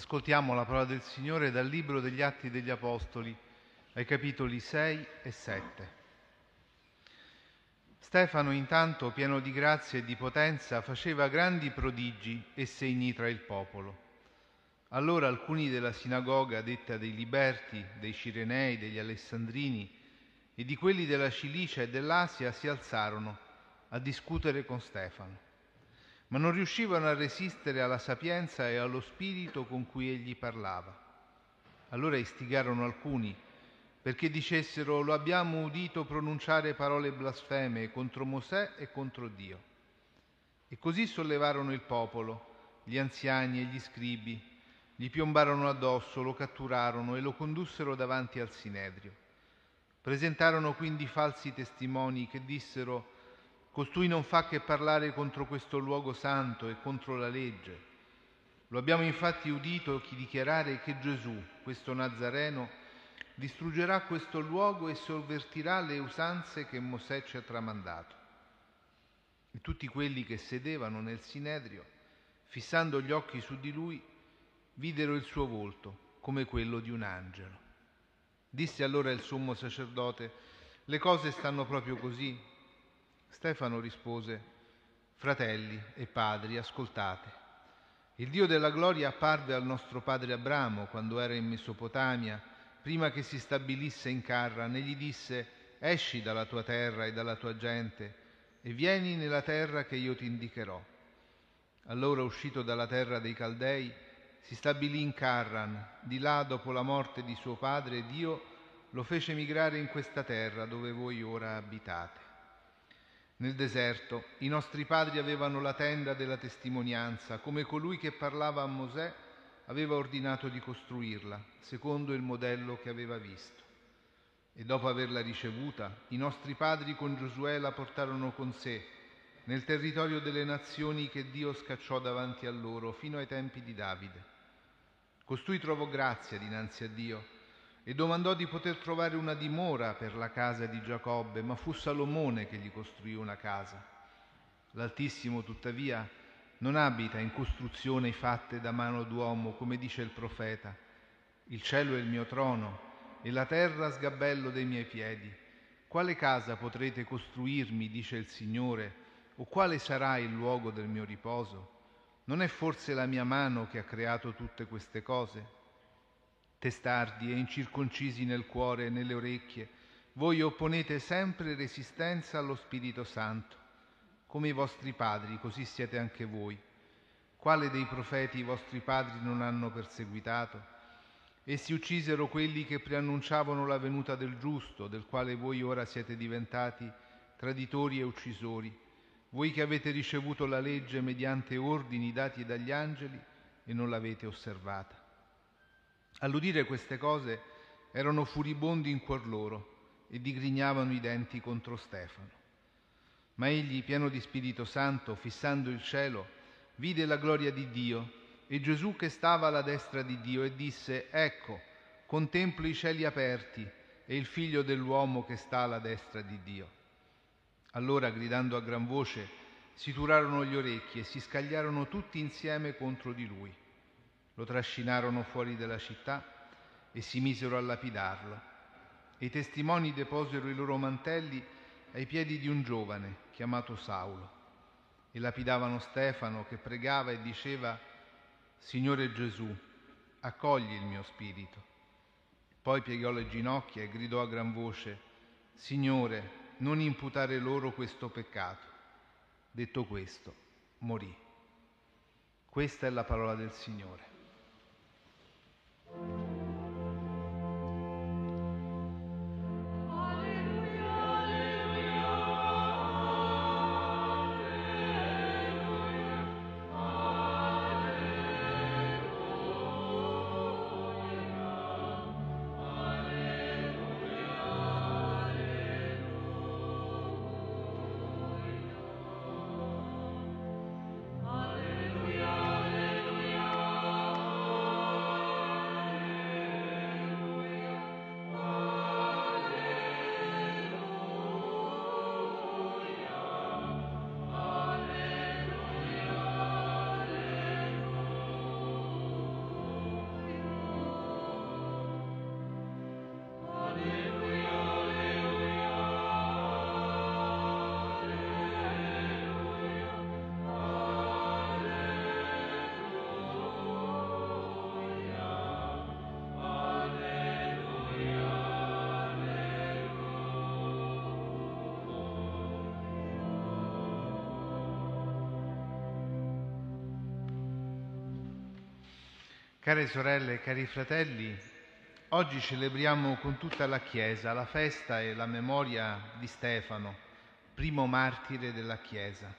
Ascoltiamo la parola del Signore dal Libro degli Atti degli Apostoli, ai capitoli 6 e 7. Stefano intanto, pieno di grazia e di potenza, faceva grandi prodigi e segni tra il popolo. Allora alcuni della sinagoga, detta dei Liberti, dei Cirenei, degli Alessandrini e di quelli della Cilicia e dell'Asia, si alzarono a discutere con Stefano ma non riuscivano a resistere alla sapienza e allo spirito con cui egli parlava. Allora istigarono alcuni perché dicessero lo abbiamo udito pronunciare parole blasfeme contro Mosè e contro Dio. E così sollevarono il popolo, gli anziani e gli scribi, gli piombarono addosso, lo catturarono e lo condussero davanti al Sinedrio. Presentarono quindi falsi testimoni che dissero Costui non fa che parlare contro questo luogo santo e contro la legge. Lo abbiamo infatti udito chi dichiarare che Gesù, questo Nazareno, distruggerà questo luogo e sovvertirà le usanze che Mosè ci ha tramandato. E tutti quelli che sedevano nel Sinedrio, fissando gli occhi su di lui, videro il suo volto come quello di un angelo. Disse allora il sommo sacerdote, le cose stanno proprio così? Stefano rispose, Fratelli e padri, ascoltate. Il Dio della gloria apparve al nostro padre Abramo quando era in Mesopotamia, prima che si stabilisse in Carran, e gli disse, Esci dalla tua terra e dalla tua gente e vieni nella terra che io ti indicherò. Allora, uscito dalla terra dei Caldei, si stabilì in Carran, di là dopo la morte di suo padre, Dio lo fece migrare in questa terra dove voi ora abitate. Nel deserto i nostri padri avevano la tenda della testimonianza, come colui che parlava a Mosè aveva ordinato di costruirla, secondo il modello che aveva visto. E dopo averla ricevuta, i nostri padri con Giosuè la portarono con sé nel territorio delle nazioni che Dio scacciò davanti a loro fino ai tempi di Davide. Costui trovò grazia dinanzi a Dio e domandò di poter trovare una dimora per la casa di Giacobbe, ma fu Salomone che gli costruì una casa. L'Altissimo, tuttavia, non abita in costruzioni fatte da mano d'uomo, come dice il profeta. Il cielo è il mio trono e la terra sgabello dei miei piedi. Quale casa potrete costruirmi, dice il Signore, o quale sarà il luogo del mio riposo? Non è forse la mia mano che ha creato tutte queste cose? Testardi e incirconcisi nel cuore e nelle orecchie, voi opponete sempre resistenza allo Spirito Santo. Come i vostri padri, così siete anche voi. Quale dei profeti i vostri padri non hanno perseguitato? Essi uccisero quelli che preannunciavano la venuta del giusto, del quale voi ora siete diventati traditori e uccisori, voi che avete ricevuto la legge mediante ordini dati dagli angeli e non l'avete osservata. All'udire queste cose erano furibondi in cuor loro e digrignavano i denti contro Stefano. Ma egli, pieno di Spirito Santo, fissando il cielo, vide la gloria di Dio e Gesù che stava alla destra di Dio e disse, Ecco, contemplo i cieli aperti e il figlio dell'uomo che sta alla destra di Dio. Allora, gridando a gran voce, si turarono gli orecchi e si scagliarono tutti insieme contro di lui. Lo trascinarono fuori della città e si misero a lapidarlo. E i testimoni deposero i loro mantelli ai piedi di un giovane chiamato Saulo e lapidavano Stefano che pregava e diceva, Signore Gesù, accogli il mio spirito. Poi piegò le ginocchia e gridò a gran voce, Signore, non imputare loro questo peccato. Detto questo, morì. Questa è la parola del Signore. you Care sorelle cari fratelli, oggi celebriamo con tutta la Chiesa la festa e la memoria di Stefano, primo martire della Chiesa.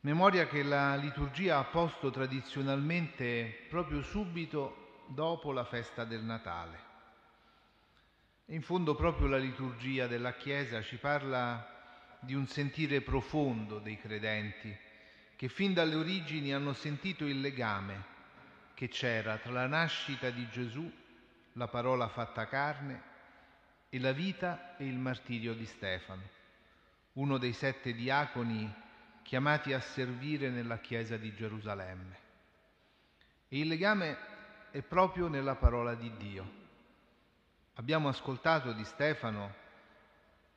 Memoria che la liturgia ha posto tradizionalmente proprio subito dopo la festa del Natale. In fondo proprio la liturgia della Chiesa ci parla di un sentire profondo dei credenti che fin dalle origini hanno sentito il legame che c'era tra la nascita di Gesù, la parola fatta carne, e la vita e il martirio di Stefano, uno dei sette diaconi chiamati a servire nella Chiesa di Gerusalemme. E il legame è proprio nella parola di Dio. Abbiamo ascoltato di Stefano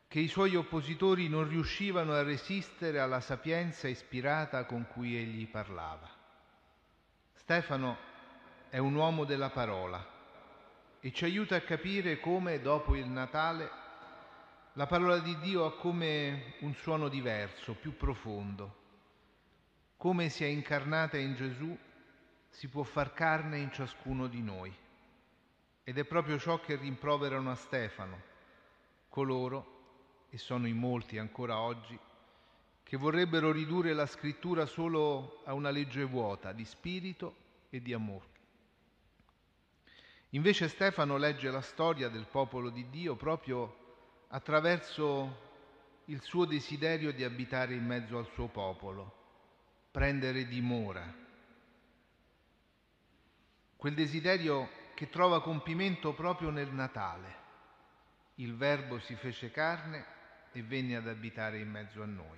che i suoi oppositori non riuscivano a resistere alla sapienza ispirata con cui egli parlava. Stefano è un uomo della parola e ci aiuta a capire come dopo il Natale la parola di Dio ha come un suono diverso, più profondo. Come si è incarnata in Gesù si può far carne in ciascuno di noi. Ed è proprio ciò che rimproverano a Stefano, coloro, e sono in molti ancora oggi, che vorrebbero ridurre la scrittura solo a una legge vuota di spirito e di amore. Invece Stefano legge la storia del popolo di Dio proprio attraverso il suo desiderio di abitare in mezzo al suo popolo, prendere dimora. Quel desiderio che trova compimento proprio nel Natale. Il Verbo si fece carne e venne ad abitare in mezzo a noi.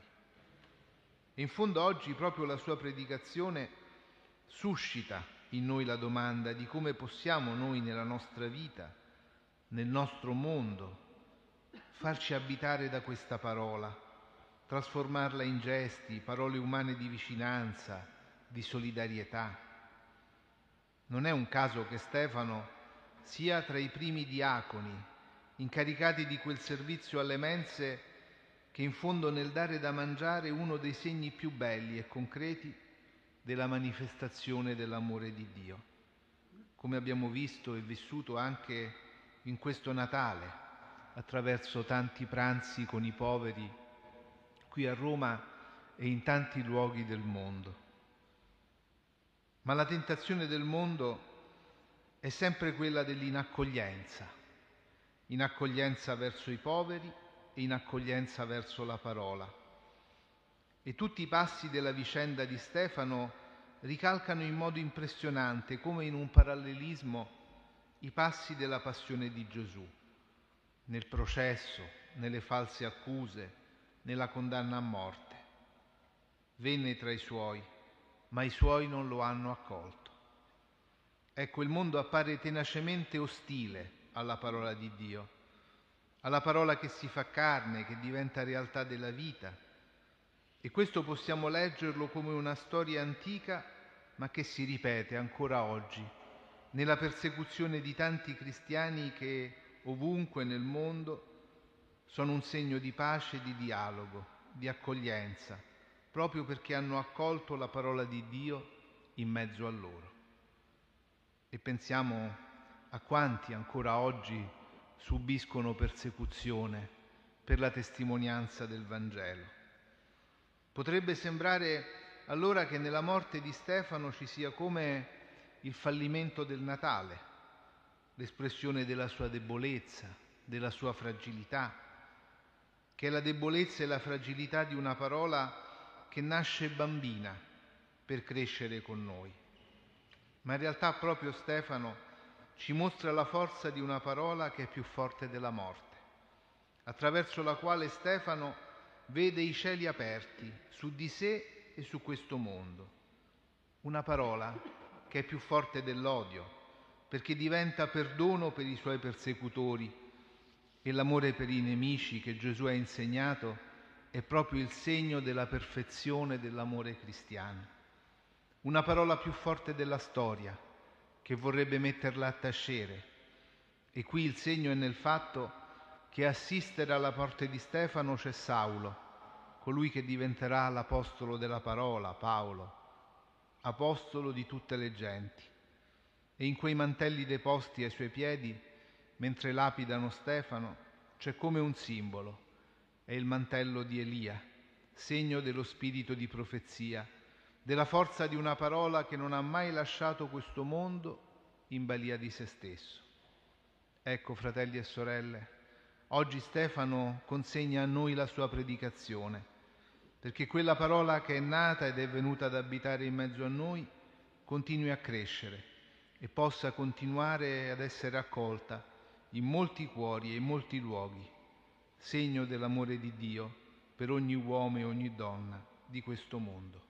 E in fondo oggi proprio la sua predicazione suscita in noi la domanda di come possiamo noi nella nostra vita, nel nostro mondo, farci abitare da questa parola, trasformarla in gesti, parole umane di vicinanza, di solidarietà. Non è un caso che Stefano sia tra i primi diaconi incaricati di quel servizio alle mense che in fondo nel dare da mangiare uno dei segni più belli e concreti della manifestazione dell'amore di Dio, come abbiamo visto e vissuto anche in questo Natale, attraverso tanti pranzi con i poveri qui a Roma e in tanti luoghi del mondo. Ma la tentazione del mondo è sempre quella dell'inaccoglienza, inaccoglienza verso i poveri in accoglienza verso la parola. E tutti i passi della vicenda di Stefano ricalcano in modo impressionante, come in un parallelismo, i passi della passione di Gesù, nel processo, nelle false accuse, nella condanna a morte. Venne tra i suoi, ma i suoi non lo hanno accolto. Ecco, il mondo appare tenacemente ostile alla parola di Dio alla parola che si fa carne, che diventa realtà della vita. E questo possiamo leggerlo come una storia antica, ma che si ripete ancora oggi, nella persecuzione di tanti cristiani che ovunque nel mondo sono un segno di pace di dialogo, di accoglienza, proprio perché hanno accolto la parola di Dio in mezzo a loro. E pensiamo a quanti ancora oggi subiscono persecuzione per la testimonianza del Vangelo. Potrebbe sembrare allora che nella morte di Stefano ci sia come il fallimento del Natale, l'espressione della sua debolezza, della sua fragilità, che è la debolezza e la fragilità di una parola che nasce bambina per crescere con noi. Ma in realtà proprio Stefano ci mostra la forza di una parola che è più forte della morte, attraverso la quale Stefano vede i cieli aperti su di sé e su questo mondo. Una parola che è più forte dell'odio, perché diventa perdono per i suoi persecutori e l'amore per i nemici che Gesù ha insegnato è proprio il segno della perfezione dell'amore cristiano. Una parola più forte della storia, che vorrebbe metterla a tacere. E qui il segno è nel fatto che assistere alla porta di Stefano c'è Saulo, colui che diventerà l'apostolo della parola, Paolo, apostolo di tutte le genti. e in quei mantelli deposti ai suoi piedi, mentre lapidano Stefano, c'è come un simbolo, è il mantello di Elia, segno dello spirito di profezia, della forza di una parola che non ha mai lasciato questo mondo in balia di se stesso. Ecco, fratelli e sorelle, oggi Stefano consegna a noi la sua predicazione, perché quella parola che è nata ed è venuta ad abitare in mezzo a noi continui a crescere e possa continuare ad essere accolta in molti cuori e in molti luoghi, segno dell'amore di Dio per ogni uomo e ogni donna di questo mondo.